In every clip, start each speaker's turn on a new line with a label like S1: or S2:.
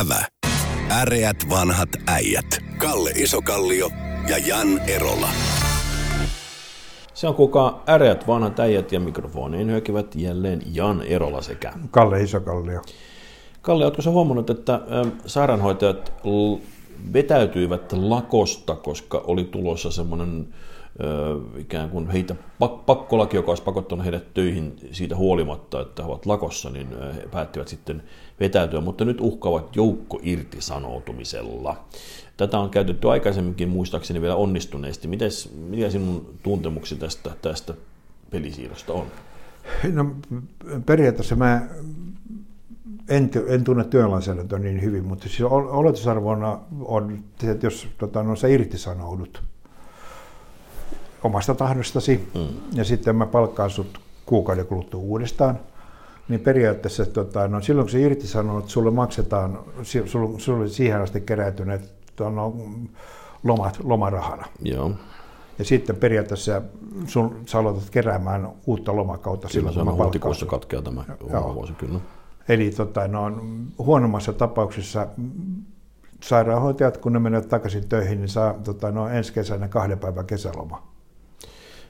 S1: Ävä. Äreät vanhat äijät. Kalle Isokallio ja Jan Erola.
S2: Se on kuka äreät vanhat äijät ja mikrofoniin hyökivät jälleen Jan Erola sekä.
S3: Kalle Isokallio.
S2: Kalle, oletko sä huomannut, että ähm, sairaanhoitajat vetäytyivät lakosta, koska oli tulossa semmoinen ö, ikään kuin heitä pak- pakkolaki, joka olisi pakottanut heidät töihin siitä huolimatta, että he ovat lakossa, niin ö, he päättivät sitten vetäytyä, mutta nyt uhkaavat joukko irtisanoutumisella. Tätä on käytetty aikaisemminkin muistaakseni vielä onnistuneesti. Mites, mitä sinun tuntemuksi tästä, tästä pelisiirrosta on?
S3: No, periaatteessa mä en, en tunne työlainsäädäntöä niin hyvin, mutta siis oletusarvona on, että jos tota, no, sä irtisanoudut omasta tahdostasi mm. ja sitten mä palkkaan sut kuukauden kuluttua uudestaan, niin periaatteessa tota, no, silloin kun sä irtisanoudut, sulle maksetaan, sulle, sulle siihen asti keräytyneet no, lomat lomarahana.
S2: Joo.
S3: Ja sitten periaatteessa sun, sä aloitat keräämään uutta lomakautta
S2: Kyllä
S3: silloin,
S2: se
S3: kun
S2: huhtikuussa katkeaa tämä
S3: Joo.
S2: vuosi, kyllä.
S3: Eli tota, no, huonommassa tapauksessa sairaanhoitajat, kun ne menevät takaisin töihin, niin saa tota, no, ensi kesänä kahden päivän kesäloma.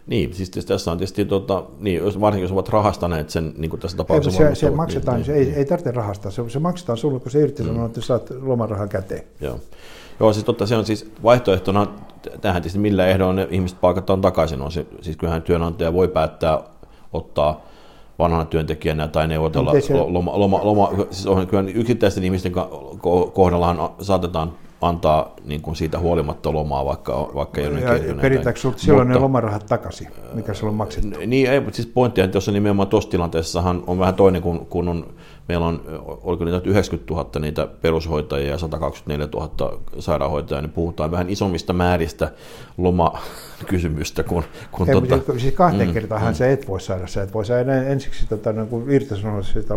S2: Niin, siis tässä on tietysti, tota, niin, varsinkin jos ovat rahastaneet sen, niin kuin tässä
S3: Ei,
S2: tapauksessa.
S3: se,
S2: varmasti
S3: se
S2: ovat,
S3: maksetaan,
S2: niin,
S3: se ei, ei tarvitse rahastaa, se, se maksetaan sulle, kun se irtisanoo, että saat lomarahan käteen.
S2: Joo. Joo, siis totta, se on siis vaihtoehtona, tähän tietysti millä ehdoilla ne ihmiset palkataan takaisin on se, siis kyllähän työnantaja voi päättää ottaa vanhana työntekijänä tai neuvotella
S3: se-
S2: loma, loma, loma, siis on, kyllä yksittäisten ihmisten kohdallahan saatetaan antaa niin kuin siitä huolimatta lomaa, vaikka, vaikka ei ole niin
S3: peritäänkö sinulta silloin ne lomarahat takaisin, mikä sulla on maksettu?
S2: niin, ei, mutta siis pointti on, että tuossa nimenomaan tuossa tilanteessahan on vähän toinen, kun, kun on, meillä on, oliko niitä nyt 90 000 niitä perushoitajia ja 124 000 sairaanhoitajaa, niin puhutaan vähän isommista määristä lomakysymystä kuin, kuin
S3: Ei,
S2: tota,
S3: mutta siis kahteen
S2: mm,
S3: kertaan mm. sä et voi saada, sä et voi saada ensiksi tota, no, kun irtisanoa sitä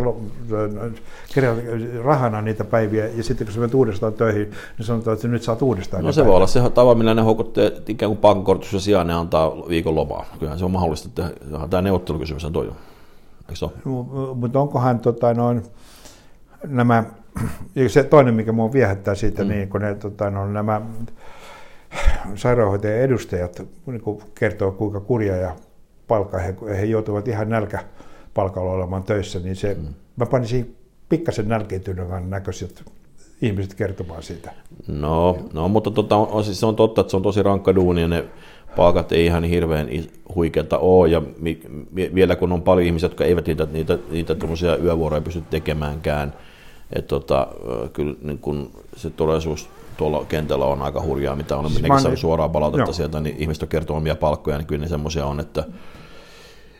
S3: rahana niitä päiviä, ja sitten kun sä menet uudestaan töihin, niin sanotaan, että nyt saat uudestaan
S2: No se voi
S3: päivät.
S2: olla se tapa, millä ne houkuttelee ikään kuin palkankortistuksen sijaan ne antaa viikon lomaa. Kyllähän se on mahdollista, että tämä neuvottelukysymys on toi.
S3: Mu- Mutta onkohan tota, noin, nämä, se toinen, mikä mua viehättää siitä, mm. niin kun ne, tota, no, nämä sairaanhoitajien edustajat niin kun kertoo, kuinka kurja ja palkka, he, he joutuvat ihan nälkäpalkalla olemaan töissä, niin se, mm. mä panisin pikkasen nälkeentyneemmän näköiset ihmiset kertomaan siitä.
S2: No, no mutta tota, on, on, siis se on totta, että se on tosi rankka duuni ja ne palkat ei ihan hirveän huikeata ole. Ja mi, mi, vielä kun on paljon ihmisiä, jotka eivät niitä, niitä, niitä yövuoroja pysty tekemäänkään. Että tota, kyllä niin kun se todellisuus tuolla kentällä on aika hurjaa, mitä on
S3: Siis
S2: siis
S3: oon-
S2: saanut suoraan palautetta
S3: Joo.
S2: sieltä, niin ihmiset on kertonut omia palkkoja, niin kyllä ne semmoisia on, että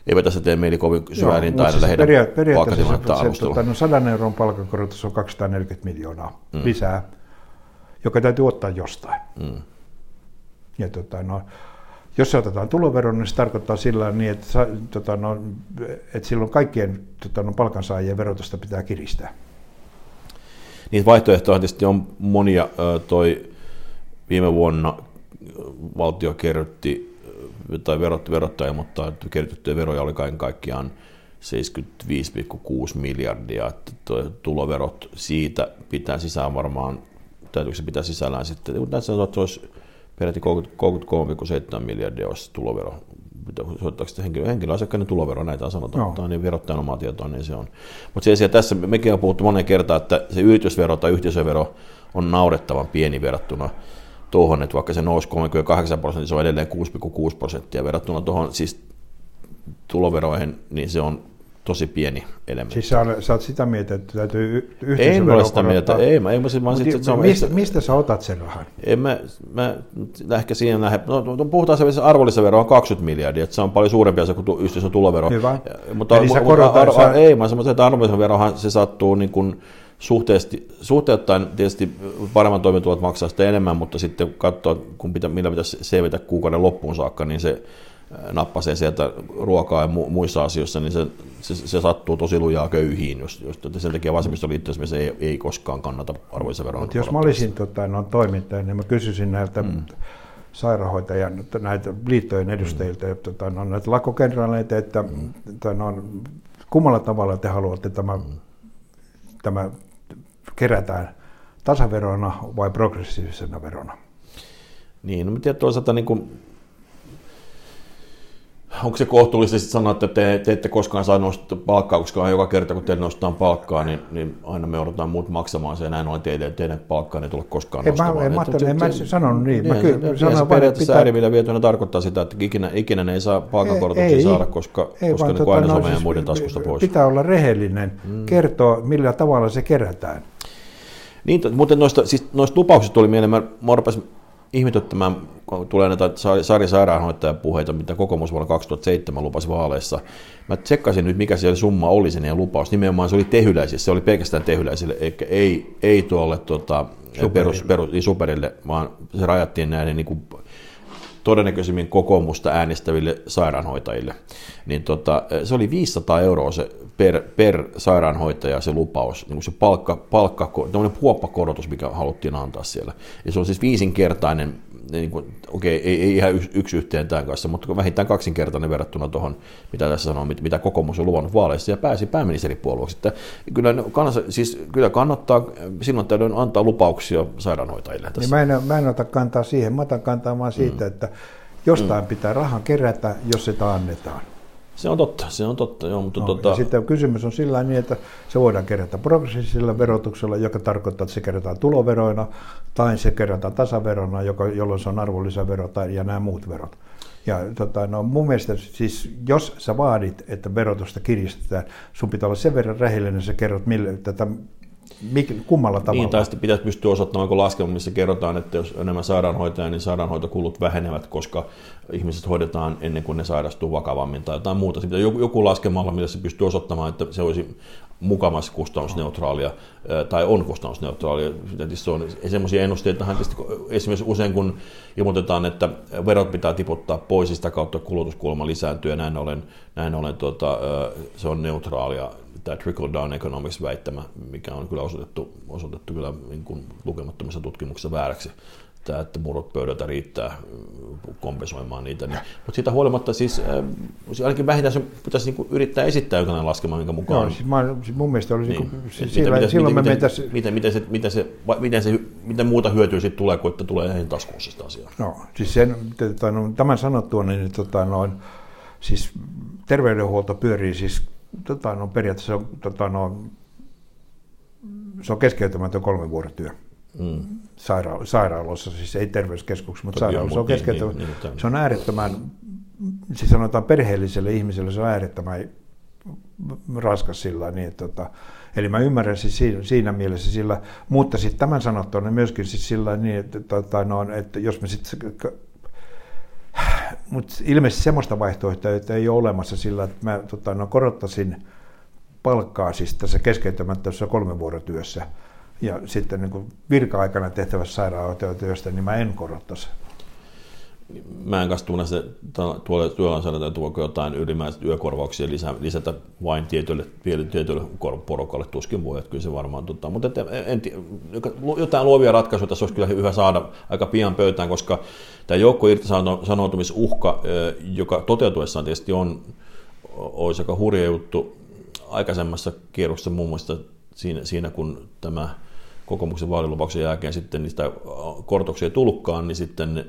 S2: eivät tässä tee mieli kovin syvää
S3: mutta
S2: taidella heidän
S3: peria- periaatteessa
S2: palkkatilannetta
S3: se, se, tota, no 100 euron palkankorotus on 240 miljoonaa mm. lisää, joka täytyy ottaa jostain.
S2: Mm.
S3: Ja tota, no, jos se otetaan tuloveron, niin se tarkoittaa sillä niin, että, tota, no, että silloin kaikkien tota, no, palkansaajien verotusta pitää kiristää.
S2: Niitä vaihtoehtoja tietysti on monia. Toi viime vuonna valtio kerrytti, tai verot, verottaja että kerrytettyjä veroja oli kaiken kaikkiaan 75,6 miljardia. Että tuloverot siitä pitää sisään varmaan, täytyykö se pitää sisällään sitten, mutta se olisi peräti 30 33,7 miljardia olisi tulovero. Soittaako sitten henkilö, henkilöasiakkaiden tulovero, näitä sanotaan, mutta on niin verottajan omaa tietoa, niin se on. Mutta se asia tässä, mekin on puhuttu monen kertaan, että se yritysvero tai yhteisövero on naurettavan pieni verrattuna tuohon, että vaikka se nousi 38 prosenttia, se on edelleen 6,6 prosenttia verrattuna tuohon siis tuloveroihin, niin se on tosi pieni elementti.
S3: Siis sä, sä olet sitä mieltä, että täytyy y-
S2: ei mä
S3: yhteisövero
S2: ole sitä mieltä, ei mä, ei mä, mä sit, että se on,
S3: mistä, mistä sä otat sen rahan?
S2: en mä, mä ehkä siihen lähde, no, no puhutaan se, arvonlisävero on 20 miljardia, että se on paljon suurempi asia kuin yhteisön tulovero.
S3: Hyvä.
S2: Ja- Mutta,
S3: Eli sä
S2: mutta
S3: korotat-
S2: ar, ar,
S3: sä-
S2: ei, mä sanon, että arvonlisäverohan se sattuu niin kuin suhteesti, suhteuttaen tietysti paremman toimeentulot maksaa sitä enemmän, mutta sitten katsoa, kun pitä, millä pitäisi selvitä kuukauden loppuun saakka, niin se nappasee sieltä ruokaa ja mu, muissa asioissa, niin se, se, se, sattuu tosi lujaa köyhiin, jos, jos sen takia vasemmistoliitto esimerkiksi ei, ei koskaan kannata arvonlisäveron
S3: Mutta jos mä olisin tota, no, toimittaja, niin mä kysyisin näiltä mm. sairaanhoitajan, näitä liittojen edustajilta, mm. tota, no, näitä lakokenraaleita, että mm. tota, no, kummalla tavalla te haluatte tämä, mm. tämä kerätään tasaverona vai progressiivisena verona?
S2: Niin, no tiedän toisaalta niin kuin, onko se kohtuullista sitten sanoa, että te, te ette koskaan saa nostaa palkkaa, koska joka kerta kun teille nostetaan palkkaa, niin, niin aina me odotetaan muut maksamaan sen, näin ollen teidän, teidän palkkaa ei tule koskaan
S3: ei,
S2: nostamaan.
S3: Mä, en, mä, en, mä sanonut niin. Mä
S2: niin,
S3: kyllä
S2: se,
S3: sanoin
S2: se periaatteessa
S3: pitää-
S2: äärivillä vietynä tarkoittaa sitä, että ikinä, ikinä ne ei saa palkankorotuksia
S3: Ei,
S2: saada, koska,
S3: ei,
S2: koska
S3: vaan
S2: ne
S3: tota,
S2: aina
S3: no
S2: saa meidän
S3: siis
S2: muiden taskusta pois.
S3: Pitää olla rehellinen, mm. kertoa millä tavalla se kerätään.
S2: Niin, t- mutta noista, siis noista lupauksista tuli mieleen, mä, mä rupesin ihmetyttämään, kun tulee näitä Sa- Sari Sairaanhoitajan puheita, mitä kokoomus vuonna 2007 lupasi vaaleissa. Mä tsekkasin nyt, mikä siellä summa oli sen lupaus. Nimenomaan se oli tehyläisissä, se oli pelkästään tehyläisille, eikä ei, ei tuolle tota, perus, perus, niin superille, vaan se rajattiin näiden niin kuin, todennäköisimmin kokoomusta äänestäville sairaanhoitajille. Niin tota, se oli 500 euroa se per, per sairaanhoitaja se lupaus, niin kuin se palkka, palkka huoppakorotus, mikä haluttiin antaa siellä. Ja se on siis viisinkertainen, niin kuin, okei, ei, ei ihan yksi, yhteen tämän kanssa, mutta vähintään kaksinkertainen verrattuna tuohon, mitä tässä sanoo, mit- mitä kokoomus on luvannut vaaleissa, ja pääsi pääministeripuolueeksi. Että kyllä, ne kannattaa, siis kyllä kannattaa silloin tällöin antaa lupauksia sairaanhoitajille tässä.
S3: Niin mä, en, mä en ota kantaa siihen, mä otan kantaa vaan siitä, mm. että jostain mm. pitää rahan kerätä, jos sitä annetaan.
S2: Se on totta, se on totta, joo, mutta
S3: No,
S2: tota,
S3: ja sitten kysymys on sillä niin, että se voidaan kerätä progressiivisella verotuksella, joka tarkoittaa, että se kerätään tuloveroina, tai se kerätään tasaverona, joka, jolloin se on arvonlisävero tai, ja nämä muut verot. Ja tota, no, mun mielestä siis, jos sä vaadit, että verotusta kiristetään, sun pitää olla sen verran rehellinen, sä kerrot mille, tätä, mik, kummalla tavalla.
S2: Niin, tai sitten pitäisi pystyä osoittamaan, kun laskelma, missä kerrotaan, että jos enemmän sairaanhoitajia, niin sairaanhoitokulut vähenevät, koska ihmiset hoidetaan ennen kuin ne sairastuu vakavammin tai jotain muuta. Joku, joku laskemalla, millä se pystyy osoittamaan, että se olisi mukamassa kustannusneutraalia tai on kustannusneutraalia. Se on semmoisia ennusteita, tietysti esimerkiksi usein kun ilmoitetaan, että verot pitää tiputtaa pois, sitä kautta kulutuskulma lisääntyy ja näin ollen, näin ollen tuota, se on neutraalia tämä trickle down economics väittämä, mikä on kyllä osoitettu, osoitettu kyllä niin kuin lukemattomissa tutkimuksissa vääräksi. Tämä, että murrot pöydältä riittää mm, kompensoimaan niitä. Niin. Mutta siitä huolimatta siis, äh, ainakin vähintään se pitäisi niin kuin yrittää esittää jokainen laskelma, minkä mukaan.
S3: Joo, siis mä, siis mun mielestä olisi, niin. niin, siis sillä, silloin
S2: miten,
S3: me
S2: miten, miten, miten, se, miten, se, miten, se, miten muuta hyötyä siitä tulee, kun että tulee näihin taskuun sitä asiaa.
S3: No, siis sen, tota, no, tämän sanottua, niin tota, noin, siis terveydenhuolto pyörii siis tota, no, periaatteessa tota, no, se on keskeytymätön kolmen vuoden työ.
S2: Mm.
S3: Saira- sairaaloissa, siis ei terveyskeskuksessa, mutta sairaaloissa
S2: on, niin,
S3: keskeytymätön.
S2: niin, niin,
S3: se on äärettömän, siis sanotaan perheelliselle ihmiselle se on äärettömän raskas sillä niin, että, tota, eli mä ymmärrän siis siinä, siinä mielessä sillä, mutta sitten tämän sanottua niin myöskin siis sillä niin, että, tota, no, että jos me sitten mutta ilmeisesti semmoista vaihtoehtoa, että ei ole olemassa sillä, että mä tota, no, korottaisin palkkaa siis tässä keskeyttämättömässä kolmen vuoden työssä ja sitten niin virka-aikana tehtävässä sairaanhoitajatyöstä, niin mä en korottaisi.
S2: Mä en kanssa tunne se tuolla työlainsäädäntöön, tuoko jotain ylimääräistä yökorvauksia lisä, lisätä vain tietylle, tietylle porukalle, tuskin voi, että kyllä se varmaan tota, mutta et, en, jotain luovia ratkaisuja tässä olisi kyllä hyvä saada aika pian pöytään, koska tämä joukko irtisanoutumisuhka, joka toteutuessaan tietysti on, olisi aika hurja juttu aikaisemmassa kierroksessa muun muassa siinä, siinä kun tämä kokoomuksen vaalilupauksen jälkeen sitten niistä korotuksia ei tullutkaan, niin sitten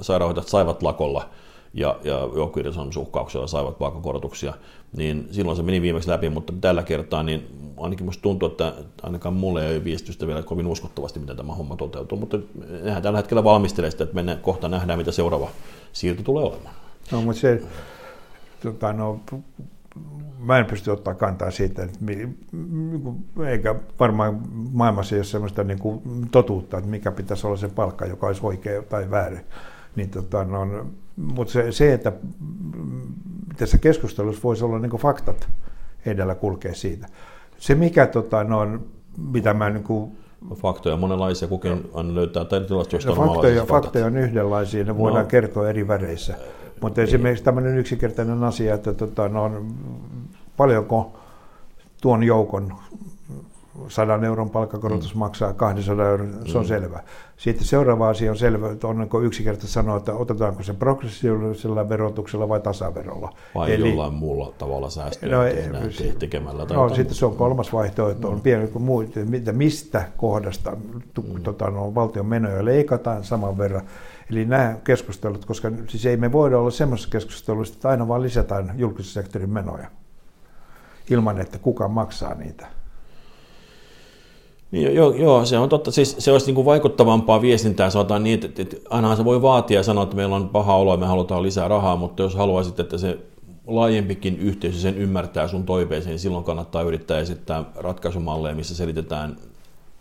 S2: sairaanhoitajat saivat lakolla ja, ja joukkoirtisanomisuhkauksella saivat palkankorotuksia, niin silloin se meni viimeksi läpi, mutta tällä kertaa niin ainakin minusta tuntuu, että ainakaan mulle ei ole viestitystä vielä kovin uskottavasti, miten tämä homma toteutuu, mutta nehän tällä hetkellä valmistelee sitä, että mennään, kohta nähdään, mitä seuraava siirto tulee olemaan.
S3: No, mutta se, tota, no, mä en pysty ottaa kantaa siitä, että mi, eikä varmaan maailmassa ole sellaista niin kuin totuutta, että mikä pitäisi olla se palkka, joka olisi oikea tai väärin. Niin, tota, no, mutta se, se, että tässä keskustelussa voisi olla niin kuin faktat edellä kulkee siitä. Se, mikä, tota, no, mitä mä niin kuin,
S2: Faktoja on monenlaisia, kukin aina löytää, tai tilastoista
S3: no,
S2: on
S3: faktoja, faktoja on yhdenlaisia, ne voidaan
S2: No.
S3: kertoa eri väreissä. Mutta esimerkiksi tämmöinen yksinkertainen asia, että tota, no, paljonko tuon joukon 100 euron palkkakorotus mm. maksaa 200 euron, se on mm. selvä. Sitten seuraava asia on selvä, että on niin yksinkertaisesti sanoa, että otetaanko se progressiivisella verotuksella vai tasaverolla.
S2: Vai Eli, jollain muulla tavalla säästöä no, tehdään, tekemällä. Tai
S3: no, sitten se on kolmas vaihtoehto, on mm. pieni kuin muu, että mistä kohdasta mm. tota, no, valtion menoja leikataan saman verran. Eli nämä keskustelut, koska siis ei me voida olla semmoisessa keskustelussa, että aina vaan lisätään julkisen sektorin menoja ilman, että kuka maksaa niitä.
S2: Niin, joo, joo, se on totta. Siis se olisi niin kuin vaikuttavampaa viestintää, sanotaan niin, että, että ainahan se voi vaatia ja sanoa, että meillä on paha olo ja me halutaan lisää rahaa, mutta jos haluaisit, että se laajempikin yhteisö sen ymmärtää sun toiveeseen, niin silloin kannattaa yrittää esittää ratkaisumalleja, missä selitetään,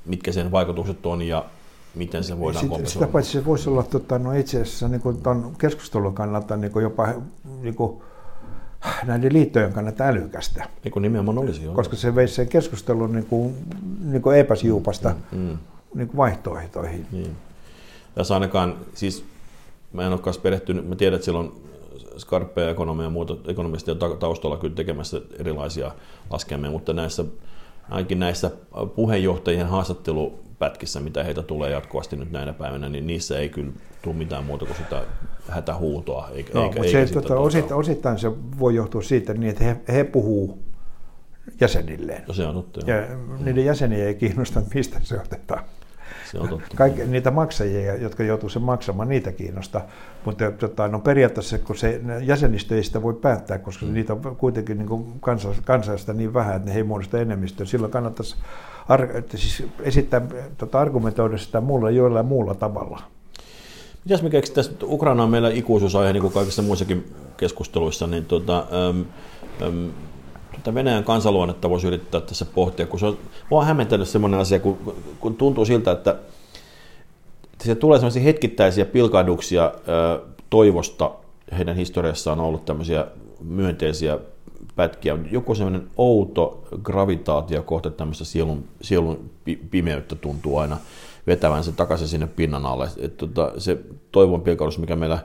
S2: mitkä sen vaikutukset on ja miten se voidaan kompensoida.
S3: Sitä paitsi se voisi olla tota, no itse asiassa niin kuin keskustelun kannalta niin kuin jopa niin kuin, näiden liittojen kannalta älykästä.
S2: Niin kuin nimenomaan olisi.
S3: Jo. Koska se veisi sen keskustelun niin kuin, niin kuin epäsiupasta mm, mm. Niin kuin vaihtoehtoihin. Niin.
S2: Tässä ainakaan, siis mä en ole kanssa perehtynyt, mä tiedän, että siellä on skarppeja ekonomia ja muuta ekonomistia taustalla kyllä tekemässä erilaisia laskelmia, mutta näissä, ainakin näissä puheenjohtajien haastattelupätkissä, mitä heitä tulee jatkuvasti nyt näinä päivinä, niin niissä ei kyllä tule mitään muuta kuin sitä hätähuutoa. Eikä,
S3: no, eikä, mutta eikä se, tota, osittain, osittain se voi johtua siitä, niin, että he, he puhuu jäsenilleen.
S2: No se on totta.
S3: Ja niiden jäseniä ei kiinnosta, mistä se otetaan. Se on totta. Kaikki, niitä maksajia, jotka joutuu sen maksamaan, niitä kiinnostaa. Mutta tota, no periaatteessa, kun se jäsenistö ei sitä voi päättää, koska mm. niitä on kuitenkin niin kansallista niin vähän, että ne ei muodosta enemmistöä. Silloin kannattaisi ar- siis esittää, tota, argumentoida sitä muulla jollain muulla tavalla.
S2: Mitäs me keksittäisiin, Ukraina on meillä ikuisuusaihe, niin kuin kaikissa muissakin keskusteluissa, niin tuota, äm, äm, tuota Venäjän kansaluonnetta voisi yrittää tässä pohtia, kun se on, on hämmentänyt sellainen asia, kun, kun tuntuu siltä, että se tulee sellaisia hetkittäisiä pilkahduksia ä, toivosta, heidän historiassaan on ollut tämmöisiä myönteisiä pätkiä, joku semmoinen outo gravitaatio kohta tämmöistä sielun, sielun pimeyttä tuntuu aina vetävän se takaisin sinne pinnan alle. Et tota, se toivon pilkahdus, mikä meillä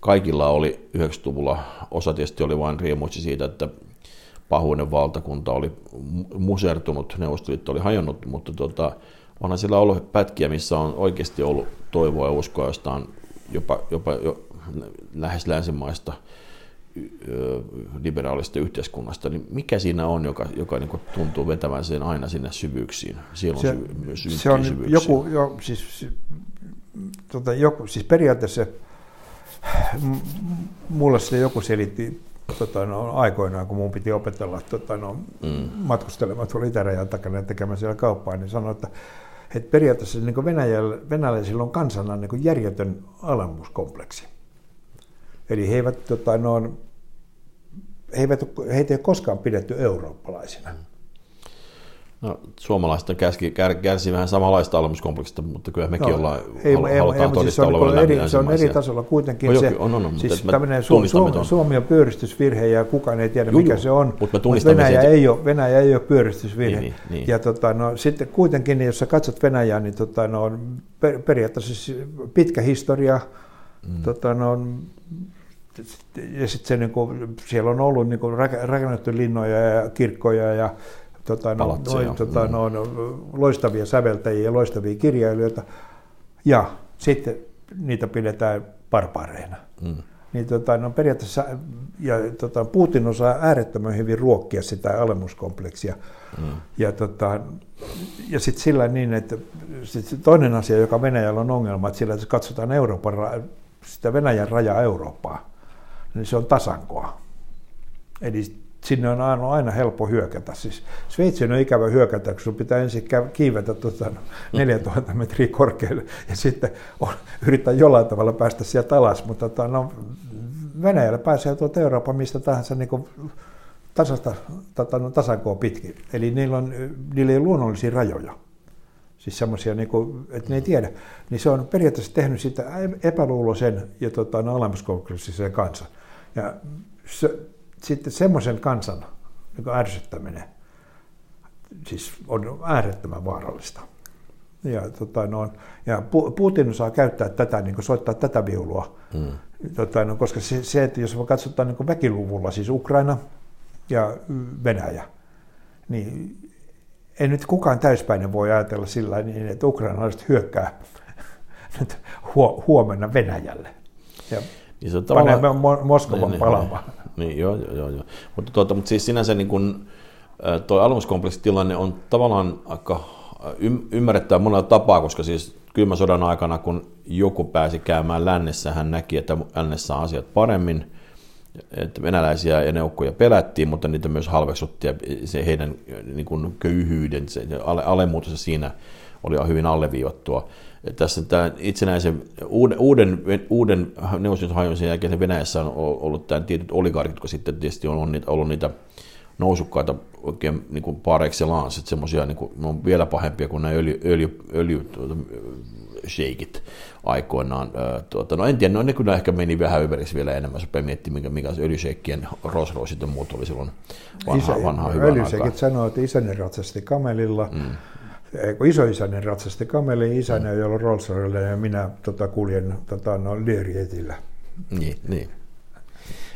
S2: kaikilla oli 90-luvulla, osa tietysti oli vain riemuitsi siitä, että pahuinen valtakunta oli musertunut, Neuvostoliitto oli hajonnut, mutta tota, onhan sillä ollut pätkiä, missä on oikeasti ollut toivoa ja uskoa jostain jopa, jopa jo lähes länsimaista liberaalista yhteiskunnasta, niin mikä siinä on, joka, joka niin tuntuu vetävän sen aina sinne syvyyksiin? Siellä on se, myös
S3: se on syvyyksiä. joku, jo, siis, tota, joku, siis periaatteessa mulle se joku selitti tota, no, aikoinaan, kun mun piti opetella tota, no, mm. matkustelemaan tuolla itärajan takana ja tekemään siellä kauppaa, niin sanoi, että, että periaatteessa niin Venäjällä, venäläisillä on kansana niin järjetön alamuuskompleksi. Eli he eivät, tota, no, he eivät, heitä ei ole koskaan pidetty eurooppalaisina.
S2: No, suomalaiset kärsi, kär, kärsii vähän samanlaista olemuskompleksista, mutta kyllä mekin no, ollaan, ei, hal, ei, halutaan ei, todistaa siis
S3: se, on, eri, se on eri tasolla kuitenkin. No, se, on, on, on, siis tämmöinen Suomi, Suomi, Suomi on pyöristysvirhe ja kukaan ei tiedä, Juju, mikä se on. Mutta Venäjä, sen... ei ole, Venäjä ei ole pyöristysvirhe. Niin, niin, niin. Ja tota, no, sitten kuitenkin, jos sä katsot Venäjää, niin tota, no, per, periaatteessa siis pitkä historia, mm. tota, no, ja sitten se, niin kuin, siellä on ollut niin kuin, rakennettu linnoja ja kirkkoja ja tota, no, noin, tota, mm. no, loistavia säveltäjiä ja loistavia kirjailijoita. Ja sitten niitä pidetään barbareina. Mm. Niin, tota, no, periaatteessa ja, tota, Putin osaa äärettömän hyvin ruokkia sitä alemuskompleksia. Mm. Ja, tota, ja sitten sillä niin, että sit toinen asia, joka Venäjällä on ongelma, että sillä että katsotaan Euroopan, sitä Venäjän rajaa Eurooppaa, niin se on tasankoa. Eli sinne on aina, aina helppo hyökätä. Siis Sveitsin on ikävä hyökätä, kun sun pitää ensin kiivetä tuota 4000 metriä korkealle ja sitten on, yrittää jollain tavalla päästä sieltä alas. Mutta tota, no, Venäjällä pääsee tuolta Euroopan mistä tahansa niin tasasta, tota, no, tasankoa pitkin. Eli niillä, on, niillä ei ole luonnollisia rajoja. Siis semmoisia, niin että ne ei tiedä. Niin se on periaatteessa tehnyt sitä epäluuloisen ja tota, no, kansan. Ja se, sitten semmoisen kansan niin ärsyttäminen siis on äärettömän vaarallista. Ja, tota, no, ja Putin osaa käyttää tätä, niin kuin soittaa tätä viulua, mm. tota, no, koska se, se, että jos katsotaan niin väkiluvulla, siis Ukraina ja Venäjä, niin ei nyt kukaan täyspäinen voi ajatella sillä niin, että ukrainalaiset hyökkää nyt huomenna Venäjälle. Ja niin se on tavallaan... Moskovan niin, niin, palaamaan.
S2: Niin, niin, joo, joo, joo. Mutta, tuota, mutta siis sinänsä niin kun, tuo alumiskompleksitilanne on tavallaan aika ymmärrettävä monella tapaa, koska siis kylmän sodan aikana, kun joku pääsi käymään lännessä, hän näki, että lännessä on asiat paremmin, että venäläisiä ja neukkoja pelättiin, mutta niitä myös halveksuttiin ja se heidän niin kuin köyhyyden, se alemuutos siinä oli hyvin alleviivattua. Tässä tämä itsenäisen uuden, uuden, uuden neuvostoliiton jälkeen Venäjässä on ollut tämä tietyt oligarkit, jotka sitten tietysti on ollut niitä, ollut niitä nousukkaita oikein niin kuin par excellence, että semmoisia niin kuin, on vielä pahempia kuin nämä öljy, öljy, öljy tuota, sheikit aikoinaan. Tuota, no en tiedä, no ne kyllä ehkä meni vähän ympäriksi vielä enemmän, jos miettii, minkä, mikä öljysheikkien Royce ja muut oli silloin vanha, Isä, vanha hyvä
S3: Öljyseikit sanoo, että isäni ratsasti kamelilla, mm. Kun isoisäni ratsasti kameli, isäni mm. jolla Rolls Royce ja minä tota, kuljen tota, no, Lierietillä.
S2: Niin, niin.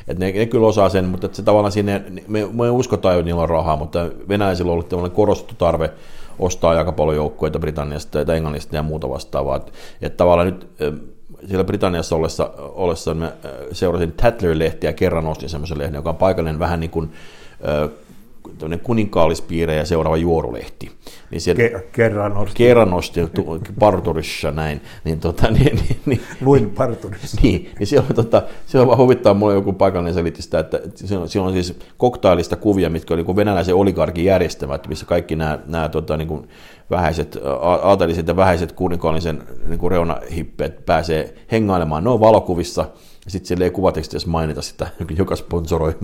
S2: Et ne, ne, kyllä osaa sen, mutta se tavallaan sinne, me, me uskotaan jo, että niillä on rahaa, mutta venäläisillä on ollut tämmöinen korostettu tarve ostaa aika paljon joukkueita Britanniasta ja Englannista ja muuta vastaavaa. Että et tavallaan nyt siellä Britanniassa ollessa, ollessa mä seurasin Tatler-lehtiä kerran ostin semmoisen lehden, joka on paikallinen vähän niin kuin kuninkaallispiirejä seuraava juorulehti.
S3: Niin siellä, Ke, kerran ostin.
S2: Kerran ostin parturissa näin. Niin, tota, niin, niin, niin,
S3: Luin parturissa.
S2: Niin, niin siellä, tota, siellä vaan huvittaa mulle joku paikallinen selitti sitä, että siellä on, siis koktailista kuvia, mitkä on niin venäläisen oligarkin järjestämät, missä kaikki nämä, nämä tota, niin kuin vähäiset, aateliset ja vähäiset kuninkaallisen niin reunahippeet pääsee hengailemaan. Ne on valokuvissa, ja sitten siellä ei kuvatekstissä mainita sitä, joka sponsoroi,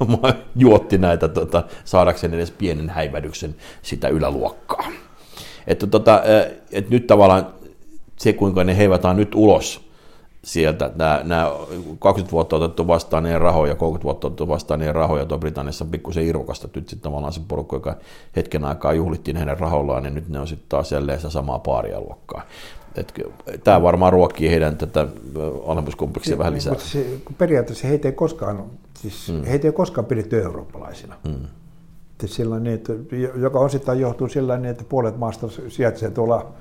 S2: juotti näitä tota, saadakseen edes pienen häivädyksen sitä yläluokkaa. Että tota, et nyt tavallaan se, kuinka ne heivataan nyt ulos sieltä, nämä, nämä 20 vuotta otettu vastaan niiden rahoja, 30 vuotta otettu vastaan niiden rahoja, tuo Britanniassa on pikkusen irvokasta, nyt sitten tavallaan se porukka, joka hetken aikaa juhlittiin heidän rahoillaan, niin nyt ne on sitten taas jälleen sitä samaa paaria luokkaa. Tämä varmaan ruokkii heidän tätä alemmuuskompleksia vähän lisää.
S3: Mutta se, periaatteessa heitä ei koskaan, siis mm. heitä ei koskaan pidetty eurooppalaisina. Mm. Niin, että, joka osittain johtuu sillä niin, että puolet maasta sijaitsee tuolla...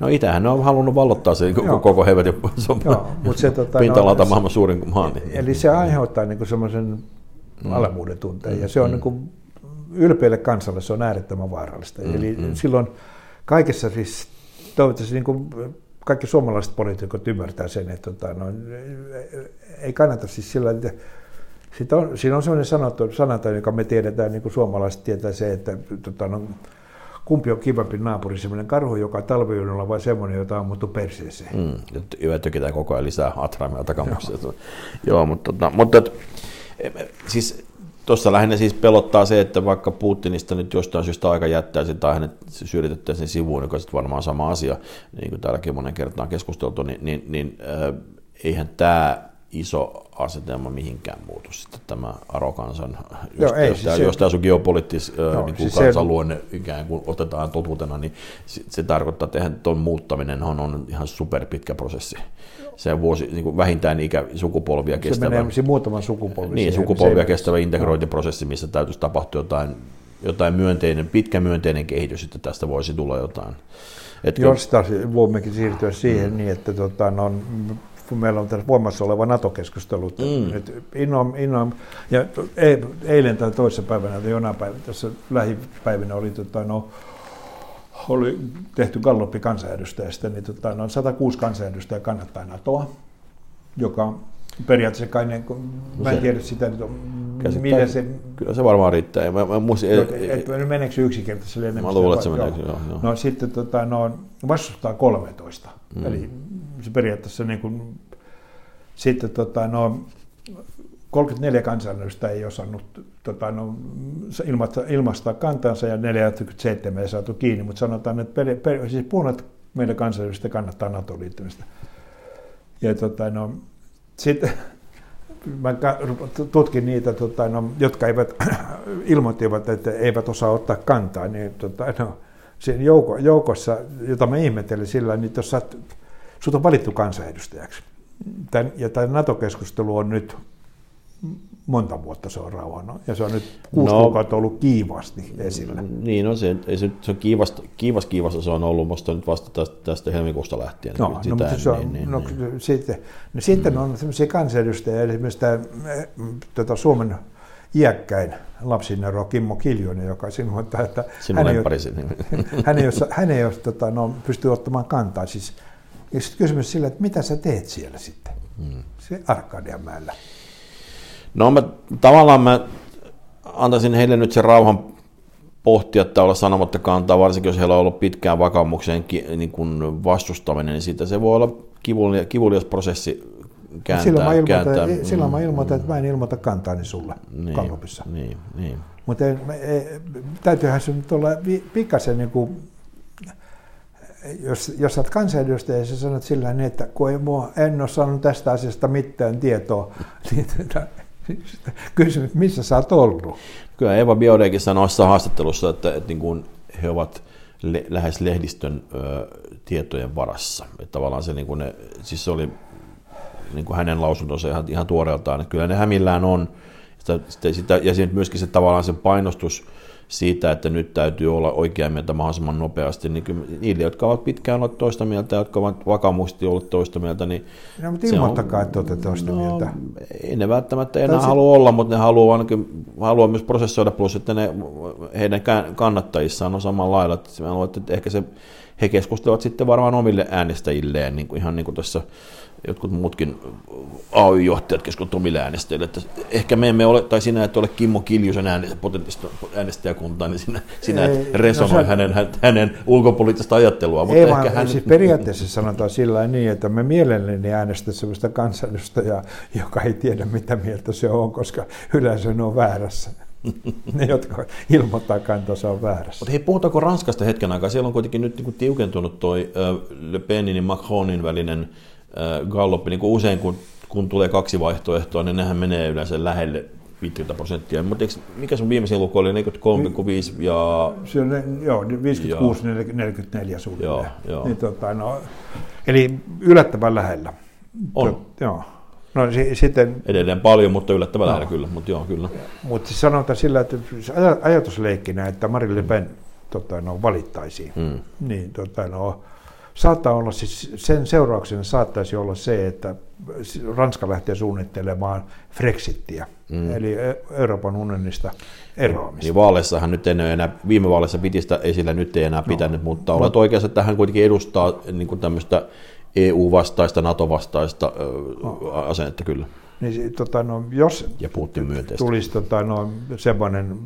S2: No Itähän on halunnut vallottaa se koko, koko hevet ja mutta se, tota, pinta-alalta no, maailman suurin maa. Niin.
S3: Eli se aiheuttaa niin semmoisen mm. alemmuuden tunteen mm. ja se on mm. niin kuin, ylpeille kansalle se on äärettömän vaarallista. Mm. Eli mm. silloin kaikessa siis toivottavasti niin kuin kaikki suomalaiset poliitikot ymmärtää sen, että tota, no, ei kannata siis sillä että on, siinä on sellainen sanottu, sanata, joka me tiedetään, niin kuin suomalaiset tietää se, että tota, no, kumpi on kivempi naapuri, semmoinen karhu, joka talviyöllä vai semmoinen, jota on ammuttu perseeseen.
S2: Mm, yö tökitään koko ajan lisää atraimia takamuksia. Joo. Joo, mutta, tota, mutta siis Tuossa lähinnä siis pelottaa se, että vaikka Putinista nyt jostain syystä aika jättäisi tai hänet syrjitettäisiin sivuun, joka sitten varmaan sama asia, niin kuin täälläkin monen kertaan keskusteltu, niin, niin, niin äh, eihän tämä iso asetelma mihinkään muutu sitten tämä arokansan, jos, Joo, ei, jos, siis jos tämä sun geopoliittis no, niin siis kansanluonne se... ikään kuin otetaan totuutena, niin se, se tarkoittaa, että tuon muuttaminen on, on ihan superpitkä prosessi se vuosi niin kuin vähintään ikä, sukupolvia
S3: se
S2: kestävä.
S3: Se menee muutaman sukupolvi.
S2: Niin, sukupolvia kestävä integrointiprosessi, missä täytyisi tapahtua jotain, jotain myönteinen, pitkä myönteinen kehitys, että tästä voisi tulla jotain.
S3: Etkö... Jos taas voimmekin siirtyä siihen mm. niin, että tota, no, kun meillä on tässä voimassa oleva NATO-keskustelu, mm. nyt innoam, ja e, eilen tai toisessa päivänä tai jonain päivänä, tässä lähipäivinä oli tota, no, oli tehty Galluppi kansanedustajista, niin tota, noin 106 kansanedustajaa kannattaa NATOa, joka periaatteessa kai ne, mä en tiedä sitä, että millä se...
S2: Kyllä se varmaan riittää. Mä, mä muistin,
S3: no, et, et, meneekö se yksinkertaisesti
S2: enemmän? Mä luulen, että se menee. Joo. Joo.
S3: No sitten tota, no, vastustaa 13. Mm. Eli se periaatteessa niin kuin, sitten tota, no, 34 kansanedustajaa ei osannut tota, no, ilmaista, ilmaistaa kantansa ja 47 ei saatu kiinni, mutta sanotaan, että per, per, siis puolet meidän kansanedustajista kannattaa NATO-liittymistä. Ja tota, no, sitten mä tutkin niitä, tota, no, jotka eivät, ilmoittivat, että eivät osaa ottaa kantaa, niin tota, no, siinä jouko, joukossa, jota mä ihmettelin sillä, niin jos sut on valittu kansanedustajaksi, Tän, ja tämä NATO-keskustelu on nyt monta vuotta se on rauhannut. Ja se on nyt kuusi no, kuukautta ollut kiivasti esillä.
S2: Niin, no se, ei se, se on kiivasta, kiivas kiivasta se on ollut musta nyt vasta tästä, tästä helmikuusta lähtien.
S3: No, no, mutta se on, niin, niin, no, niin. Sitten, no, sitten on sellaisia kansanedustajia, esimerkiksi tämä, tota, Suomen iäkkäin lapsinero Kimmo Kiljonen, joka sinun että
S2: Sinun hän, ei,
S3: hän ei, jos, hän ei jos, tota, no, pysty ottamaan kantaa. Siis, ja sitten kysymys sillä, että mitä sä teet siellä sitten, hmm. se Arkadianmäellä.
S2: No mä, tavallaan mä antaisin heille nyt sen rauhan pohtia tai olla sanomatta kantaa, varsinkin jos heillä on ollut pitkään vakaumukseen niin kuin vastustaminen, niin siitä se voi olla kivulias, kivulias prosessi kääntää. Silloin mä
S3: ilmoitan, kääntää, silloin mä ilmoitan että mä en ilmoita kantaani sulle
S2: niin,
S3: Kallupissa.
S2: Niin, niin.
S3: Mutta täytyyhän se nyt olla pikkasen niin kuin, jos, jos olet kansanedustaja ja sanot sillä niin, että kun ei mua, en ole saanut tästä asiasta mitään tietoa, niin kysymys, missä sä oot ollut?
S2: Kyllä Eva Biodekin sanoi haastattelussa, että, että niin kuin he ovat le, lähes lehdistön ö, tietojen varassa. Että tavallaan se, niin kuin ne, siis se oli niin kuin hänen lausuntonsa ihan, ihan tuoreeltaan, että kyllä ne hämillään on. Sitä, sitä, sitä, ja myöskin se tavallaan se painostus, siitä, että nyt täytyy olla oikea mieltä mahdollisimman nopeasti, niin kyllä niille, jotka ovat pitkään olleet toista mieltä, jotka ovat vakaumusti olleet toista mieltä, niin...
S3: No, mutta ilmoittakaa, on, että olette toista no, mieltä.
S2: Ei ne välttämättä enää halua olla, mutta ne haluaa, ainakin, haluaa myös prosessoida, plus että ne, heidän kannattajissaan on samalla lailla. Että, että ehkä se, he keskustelevat sitten varmaan omille äänestäjilleen, niin kuin, ihan niin kuin tässä jotkut muutkin AY-johtajat keskustelevat omille äänestäjille, että ehkä me emme ole, tai sinä et ole Kimmo Kiljusen potentista äänestäjäkuntaa, niin sinä, sinä et no resonoi no, hänen, hänen ulkopoliittista ajattelua.
S3: Mutta ei ehkä vaan, hän... siis periaatteessa sanotaan sillä niin, että me mielelläni äänestä sellaista kansanedustajaa, joka ei tiedä mitä mieltä se on, koska yleensä ne on väärässä. ne, jotka ilmoittaa kantansa on väärässä.
S2: Mutta hei, puhutaanko Ranskasta hetken aikaa? Siellä on kuitenkin nyt niin tiukentunut toi Le Penin ja Macronin välinen Gallup, niin kuin usein kun, kun tulee kaksi vaihtoehtoa, niin nehän menee yleensä lähelle 50 prosenttia. Mutta eikö, mikä sun viimeisin luku oli, 43,5 ja...
S3: Se on, joo, 56, 44 suunnilleen. Joo, joo. Niin, tota, no, eli yllättävän lähellä.
S2: On. Tot,
S3: joo. No, sitten,
S2: Edelleen paljon, mutta yllättävän no. lähellä kyllä. Mutta joo, kyllä.
S3: Mutta siis sanotaan sillä, että ajatusleikkinä, että Marine Le Pen tota, no, valittaisiin, mm. niin tota, no, saattaa olla siis, sen seurauksena saattaisi olla se, että Ranska lähtee suunnittelemaan Frexittiä, mm. eli Euroopan unionista eroamista.
S2: Niin vaaleissahan nyt ei enää, viime vaaleissa piti sitä esillä, nyt ei enää no. pitänyt, no. mutta olet no. oikeassa, että hän kuitenkin edustaa niin kuin tämmöistä EU-vastaista, NATO-vastaista no. asennetta kyllä.
S3: Niin, tota, no, jos
S2: ja Putin
S3: tulisi tota, no, semmoinen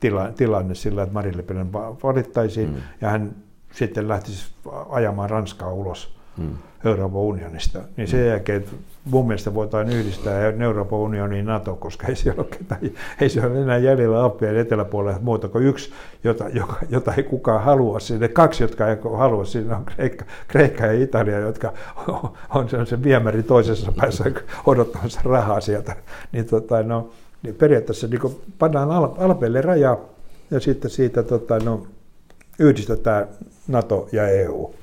S3: tila, tilanne sillä, että Marine Le Pen valittaisiin mm. ja hän sitten lähtisi ajamaan Ranskaa ulos hmm. Euroopan unionista, niin sen jälkeen mun mielestä voitaisiin yhdistää Euroopan unioniin NATO, koska ei siellä ole, ketään, ei siellä ole enää jäljellä Alppien eteläpuolella muuta kuin yksi, jota, joka, jota ei kukaan halua sinne. Kaksi, jotka ei halua sinne, on Kreikka, Kreikka ja Italia, jotka on sen, sen viemäri toisessa päässä odottamassa rahaa sieltä. Niin, tota, no, niin periaatteessa niin pannaan Alpeille raja ja sitten siitä tota, no, yhdistetään NATO ja EU.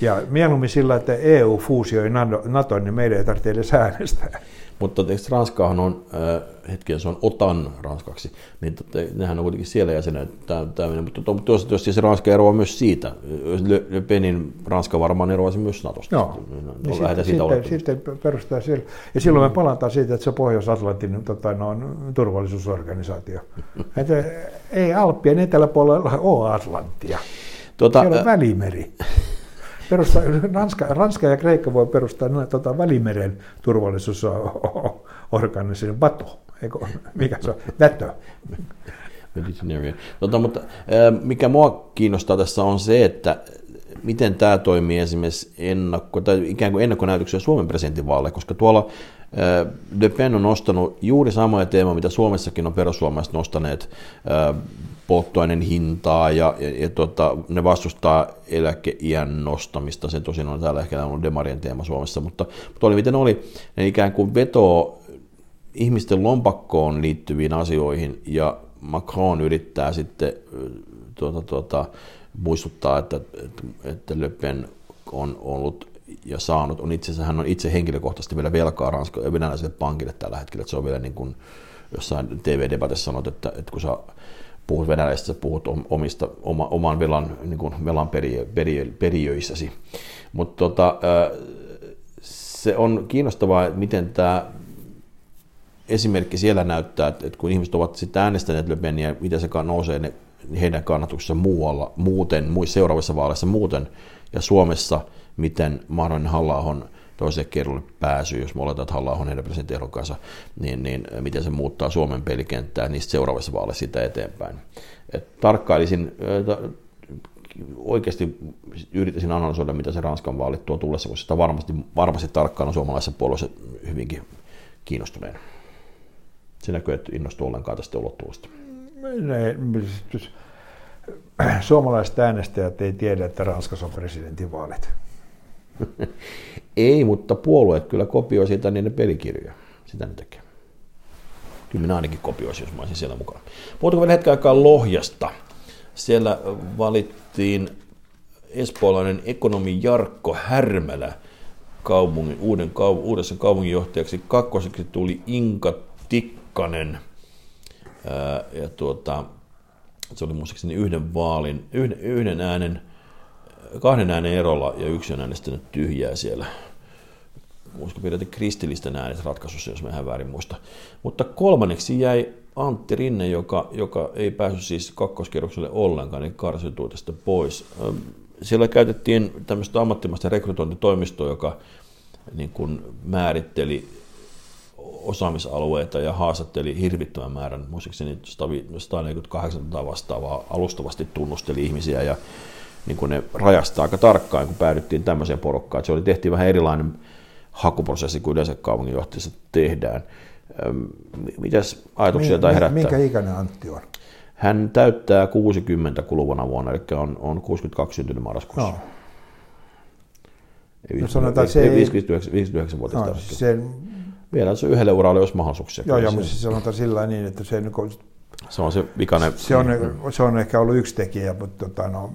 S3: Ja mieluummin sillä, että EU fuusioi NATO, niin meidän ei tarvitse edes äänestää.
S2: Mutta tietysti Ranskahan on, äh, hetken se on OTAN ranskaksi, niin nehän on kuitenkin siellä jäsenet. Tämä, mutta to, tietysti se Ranska eroaa myös siitä. Le, Penin Ranska varmaan eroaisi myös Natosta.
S3: Joo, niin, no, niin sitten, sitten, sitten perustaa siellä. Ja silloin me palataan siitä, että se Pohjois-Atlantin tota, no, turvallisuusorganisaatio. että ei Alppien eteläpuolella ole Atlanttia. Tuota, Siellä on välimeri. Perustaa, Ranska, Ranska ja Kreikka voi perustaa no, tota, välimeren turvallisuusorganisaation BATO. Eikö, mikä se on? NATO.
S2: Tota, mutta, mikä mua kiinnostaa tässä on se, että miten tämä toimii esimerkiksi ennakko, tai ikään kuin ennakkonäytöksiä Suomen presidentinvaaleille, koska tuolla Le Pen on nostanut juuri samoja teemoja, mitä Suomessakin on perussuomalaiset nostaneet, polttoaineen hintaa ja, ja, ja tota, ne vastustaa eläkeiän nostamista. Se tosin on täällä ehkä ollut demarien teema Suomessa, mutta, mutta oli miten oli. Ne ikään kuin vetoo ihmisten lompakkoon liittyviin asioihin ja Macron yrittää sitten tuota, tuota, muistuttaa, että, että, Le Pen on ollut ja saanut, on itse hän on itse henkilökohtaisesti vielä velkaa Ranska, venäläiselle pankille tällä hetkellä, että se on vielä niin kuin jossain TV-debatissa sanot, että, että kun sä puhut venäläistä, sä puhut omista, oma, oman velan, niin kuin velan periö, periö, periöissäsi. Mutta tota, se on kiinnostavaa, miten tämä esimerkki siellä näyttää, että, että kun ihmiset ovat sitten äänestäneet Le Penia, miten se nousee ne, heidän kannatuksessa muualla, muuten, seuraavissa vaaleissa muuten, ja Suomessa, miten mahdollinen halla toiselle kerrolle pääsy, jos me oletaan, että halla on heidän presidenttiehdokkaansa, niin, niin miten se muuttaa Suomen pelikenttää niistä seuraavissa vaaleissa sitä eteenpäin. Et tarkkailisin, oikeasti yrittäisin analysoida, mitä se Ranskan vaalit tuo tullessa, koska sitä varmasti, varmasti tarkkaan on suomalaisessa puolueessa hyvinkin kiinnostuneen. Se näkyy, että innostuu ollenkaan tästä ulottuvuudesta.
S3: Ne, suomalaiset äänestäjät ei tiedä, että Ranskassa on presidentinvaalit.
S2: ei, mutta puolueet kyllä kopioi siitä niiden pelikirjoja. Sitä ne tekee. Kyllä minä ainakin kopioisin, jos mä olisin siellä mukana. Puhutaanko vielä hetken aikaa Lohjasta? Siellä valittiin espoolainen ekonomi Jarkko Härmälä kaupungin, uuden, uudessa kaupunginjohtajaksi. Kakkoseksi tuli Inka Tikkanen. ja tuota, se oli muistaakseni yhden vaalin, yhden, yhden äänen, kahden äänen erolla ja yksi on äänestänyt tyhjää siellä. Usko pidätte kristillisten äänet ratkaisussa, jos mä ihan väärin muista. Mutta kolmanneksi jäi Antti Rinne, joka, joka ei päässyt siis kakkoskerrokselle ollenkaan, niin karsiutui tästä pois. Siellä käytettiin tämmöistä ammattimaista rekrytointitoimistoa, joka niin kuin määritteli osaamisalueita ja haastatteli hirvittävän määrän, muistaakseni 148 vastaavaa alustavasti tunnusteli ihmisiä ja niin kuin ne rajastaa aika tarkkaan, kun päädyttiin tämmöiseen porukkaan. Se oli tehtiin vähän erilainen hakuprosessi kuin yleensä kaupunginjohtajassa tehdään. Mitäs ajatuksia tai herättää?
S3: Minkä ikäinen Antti on?
S2: Hän täyttää 60 kuluvana vuonna, eli on, on 62 syntynyt marraskuussa. No.
S3: Ei, no sanotaan, se ei...
S2: 59, 59 vuotias no,
S3: sen...
S2: Vielä se yhdelle uralle olisi mahdollisuuksia.
S3: Joo, joo, mutta siis sanotaan sillä niin, että se, niin kuin,
S2: se on se vikainen...
S3: Se on, se on ehkä ollut yksi tekijä, mutta tota, no,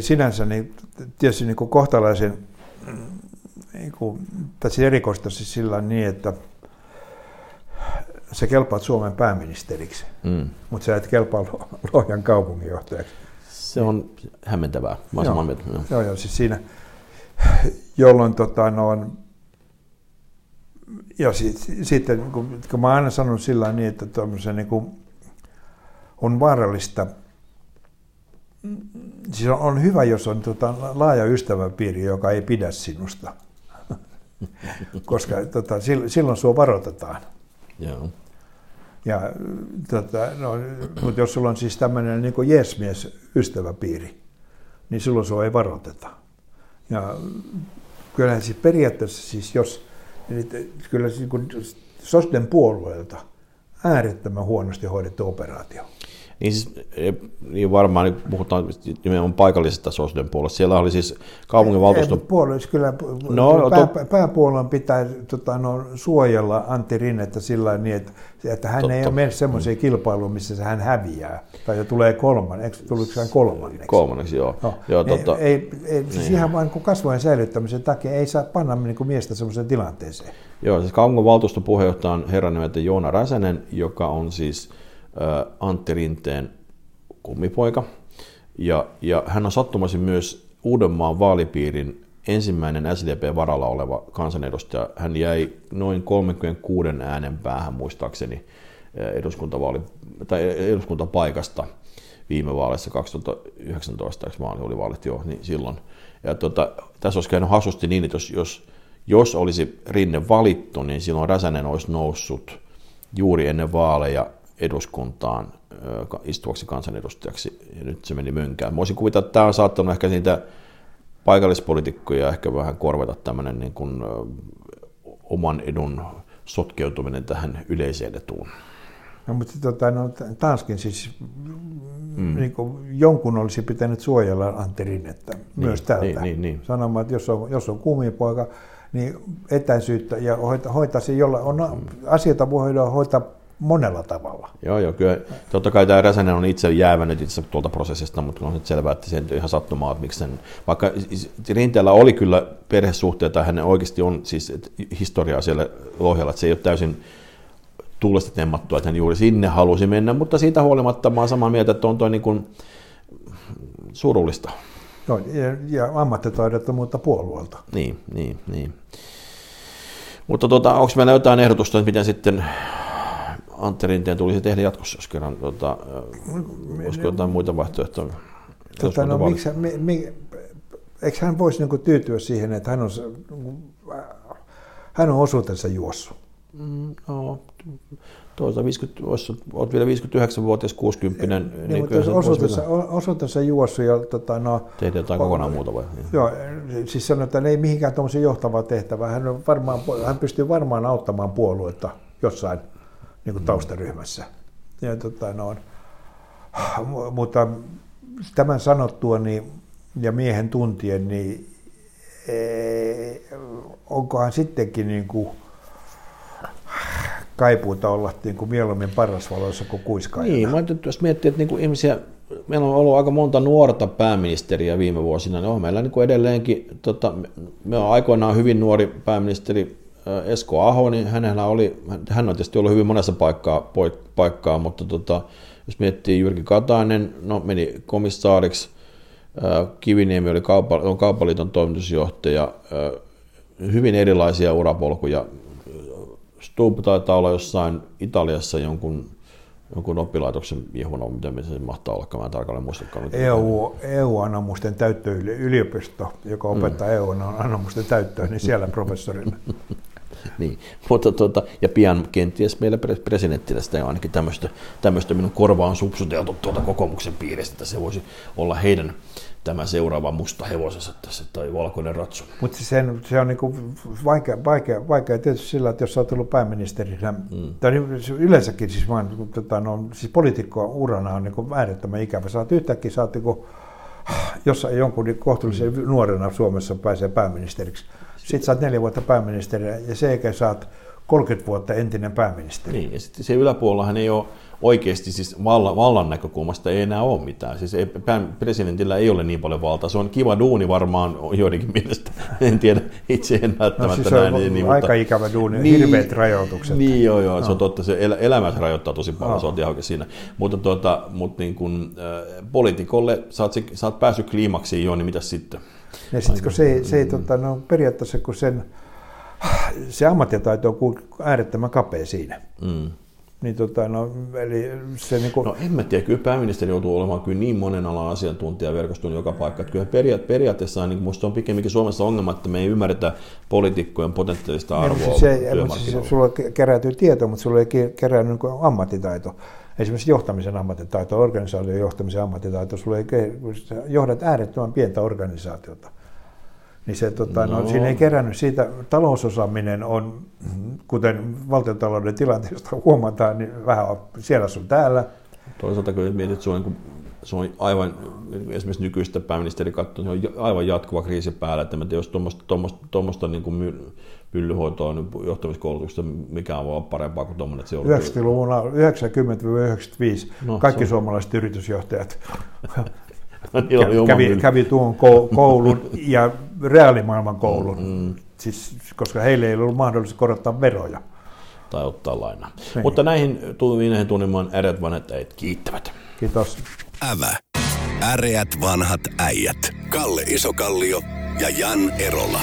S3: sinänsä niin, tietysti niin kohtalaisen niin kuin, tässä erikoista siis sillä niin, että sä kelpaat Suomen pääministeriksi, mm. mutta sä et kelpaa Lohjan kaupunginjohtajaksi.
S2: Se on hämmentävää. Mä
S3: joo, mieltä. Joo. joo, joo, siis siinä, jolloin tota, no, on, ja sitten, sit, kun, kun mä aina sanon sillä niin, että niin kuin, on vaarallista, siis on, on hyvä, jos on tota, laaja ystäväpiiri, joka ei pidä sinusta, koska tota, silloin sua varoitetaan.
S2: Joo.
S3: Ja, tota, no, mutta jos sulla on siis tämmöinen niin jesmies ystäväpiiri, niin silloin sua ei varoiteta. Ja kyllähän siis periaatteessa siis jos, niin kyllä siis kun Sosden puolueelta äärettömän huonosti hoidettu operaatio.
S2: Niin, siis, niin varmaan nyt puhutaan nimenomaan paikallisesta sosden puolesta. Siellä oli siis kaupunginvaltuuston...
S3: Puolueessa kyllä no, pää, to... pääpuolueen pitää tota, no, suojella Antti Rinnettä sillä niin, että, että hän Totta. ei ole mene semmoiseen mm. kilpailuun, missä hän häviää. Tai tulee kolman, eikö tuliko hän kolmanneksi?
S2: Kolmanneksi, joo. No,
S3: joo ei, tota... ei, ei, siis niin. ihan vain kasvojen säilyttämisen takia ei saa panna niin kuin miestä semmoiseen tilanteeseen.
S2: Joo, siis kaupunginvaltuuston puheenjohtaja on herran nimeltä Joona Räsänen, joka on siis Antti Rinteen kummipoika. Ja, ja hän on sattumaisin myös Uudenmaan vaalipiirin ensimmäinen SDP-varalla oleva kansanedustaja. Hän jäi noin 36 äänen päähän muistaakseni eduskuntavaali, tai eduskuntapaikasta viime vaaleissa 2019, eikö vaali oli vaalit jo, niin silloin. Ja tota, tässä olisi käynyt hassusti niin, että jos, jos, jos olisi Rinne valittu, niin silloin Räsänen olisi noussut juuri ennen vaaleja eduskuntaan istuvaksi kansanedustajaksi, ja nyt se meni mönkään. Mä voisin kuvitella, että tämä on saattanut ehkä niitä paikallispolitiikkoja ehkä vähän korvata tämmöinen niin kuin, oman edun sotkeutuminen tähän yleiseen etuun.
S3: No, mutta tota, no, taaskin siis mm. niin kuin, jonkun olisi pitänyt suojella Antti Rinnettä niin, myös tältä. Niin, niin, niin. Sanomaan, että jos on, jos on kumipoika, niin etäisyyttä ja hoita, hoitaisi, jolla on mm. asioita voidaan hoitaa monella tavalla.
S2: Joo, joo, kyllä. Totta kai tämä Räsänen on itse jäävänyt itse tuolta prosessista, mutta on nyt selvää, että se on ihan sattumaa, että miksi sen, vaikka Rinteellä oli kyllä perhesuhteita, hän oikeasti on siis historiaa siellä Lohjalla, että se ei ole täysin tuulesta temmattua, että hän juuri sinne halusi mennä, mutta siitä huolimatta mä olen samaa mieltä, että on toi niin kuin surullista.
S3: Joo, ja, ja ammattitaidottomuutta puolueelta.
S2: Niin, niin, niin. Mutta tuota, onko meillä jotain ehdotusta, että miten sitten Antti Rinteen tulisi tehdä jatkossa, jos kerran, tuota, olisiko jotain muita vaihtoehtoja?
S3: Tota, no, miksi, mi, mi, eikö hän voisi niin tyytyä siihen, että hän on, hän on osuutensa juossut?
S2: Mm, no, toisaalta 50, olet vielä 59-vuotias, 60 niin,
S3: niin, niin mutta jos osuutensa, osuutensa juossut ja tota, no,
S2: Teet jotain kokonaan muuta vai?
S3: Joo, siis sanotaan, että ei mihinkään tuommoisen johtavaa tehtävää. Hän, on varmaan, hän pystyy varmaan auttamaan puoluetta jossain niin kuin taustaryhmässä. Ja, tota, no, mutta tämän sanottua niin, ja miehen tuntien, niin ee, onkohan sittenkin niin kuin, kaipuuta olla niin kuin mieluummin parasvaloissa kuin kuiskaajana.
S2: Niin, mä jos miettii, että niin kuin ihmisiä, meillä on ollut aika monta nuorta pääministeriä viime vuosina, niin on meillä niin kuin edelleenkin, tota, me on aikoinaan hyvin nuori pääministeri Esko Aho, niin hänellä oli, hän on tietysti ollut hyvin monessa paikkaa, paikkaa mutta tota, jos miettii Jyrki Katainen, no meni komissaariksi, Kiviniemi oli kaupa, on kaupaliiton toimitusjohtaja, hyvin erilaisia urapolkuja. Stubb taitaa olla jossain Italiassa jonkun, jonkun oppilaitoksen ihmona, miten se mahtaa olla, mä en tarkalleen muistakaan.
S3: EU, EU-anomusten täyttöyliopisto, joka opettaa mm. EU-anomusten täyttöä, niin siellä professorina.
S2: niin. Mutta tuota, ja pian kenties meillä presidentillä sitä on ainakin tämmöistä, tämmöistä minun korvaan supsuteltu tuolta kokoomuksen piiristä, että se voisi olla heidän tämä seuraava musta hevosessa tässä, tai valkoinen ratsu.
S3: Mutta sen, se on niinku vaikea, vaikea, vaikea tietysti sillä, että jos sä oot ollut pääministerinä, mm. tai niin, yleensäkin siis, vaan, tota, no, siis poliitikko urana on niinku äärettömän ikävä. Sä oot yhtäkkiä, sä oot niinku, jossain jonkun niin kohtuullisen nuorena Suomessa pääsee pääministeriksi. Sitten sä oot neljä vuotta pääministerinä ja sen jälkeen sä oot 30 vuotta entinen pääministeri.
S2: Niin, ja sitten se yläpuolellahan ei ole oikeasti siis vallan, vallan näkökulmasta ei enää ole mitään. Siis ei, presidentillä ei ole niin paljon valtaa. Se on kiva duuni varmaan joidenkin mielestä. En tiedä, itse en välttämättä no, siis näin.
S3: Niin,
S2: niin,
S3: aika mutta, ikävä duuni, niin, hirveät rajoitukset.
S2: Niin joo, joo, no. se on totta. Se el, elämä rajoittaa tosi paljon, no. se on ihan siinä. Mutta, tuota, mutta niin kun, äh, poliitikolle, sä oot, sä oot päässyt kliimaksiin jo, niin mitä sitten?
S3: Ja sitten kun se, se ei, mm. tota, no, periaatteessa kun sen, se ammattitaito on äärettömän kapea siinä. Mm. Niin tota, no, eli se niin kuin...
S2: No en mä tiedä, kyllä pääministeri joutuu olemaan kyllä niin monen alan asiantuntija verkostunut joka paikka, että kyllä periaat, periaatteessa niin musta on pikemminkin Suomessa ongelma, että me ei ymmärretä poliitikkojen potentiaalista niin, arvoa
S3: niin, se, mutta siis sulla keräytyy tieto, mutta sulla ei kerännyt niin ammattitaito. Esimerkiksi johtamisen ammattitaito, organisaation johtamisen ammattitaito, sulla ei johdat äärettömän pientä organisaatiota niin se, tota, no. No, siinä ei kerännyt siitä, talousosaaminen on, kuten valtiontalouden tilanteesta huomataan, niin vähän siellä sun täällä.
S2: Toisaalta kun mietit, että se on, niin se on aivan, esimerkiksi nykyistä pääministeri katsoo, se on aivan jatkuva kriisi päällä, että jos tuommoista niin kuin pyllyhoitoa niin johtamiskoulutuksesta, mikä on vaan parempaa kuin tuommoinen, että se on...
S3: 90-luvun 90-95 no, kaikki on... suomalaiset yritysjohtajat kävi, kävi tuon koulun ja reaalimaailman koulun, mm. siis, koska heille ei ollut mahdollista korottaa veroja.
S2: Tai ottaa lainaa. Niin. Mutta näihin, näihin tunnemaan äreät vanhat äijät kiittävät.
S3: Kiitos.
S1: Ävä. Äreät vanhat äijät. Kalle Isokallio ja Jan Erola.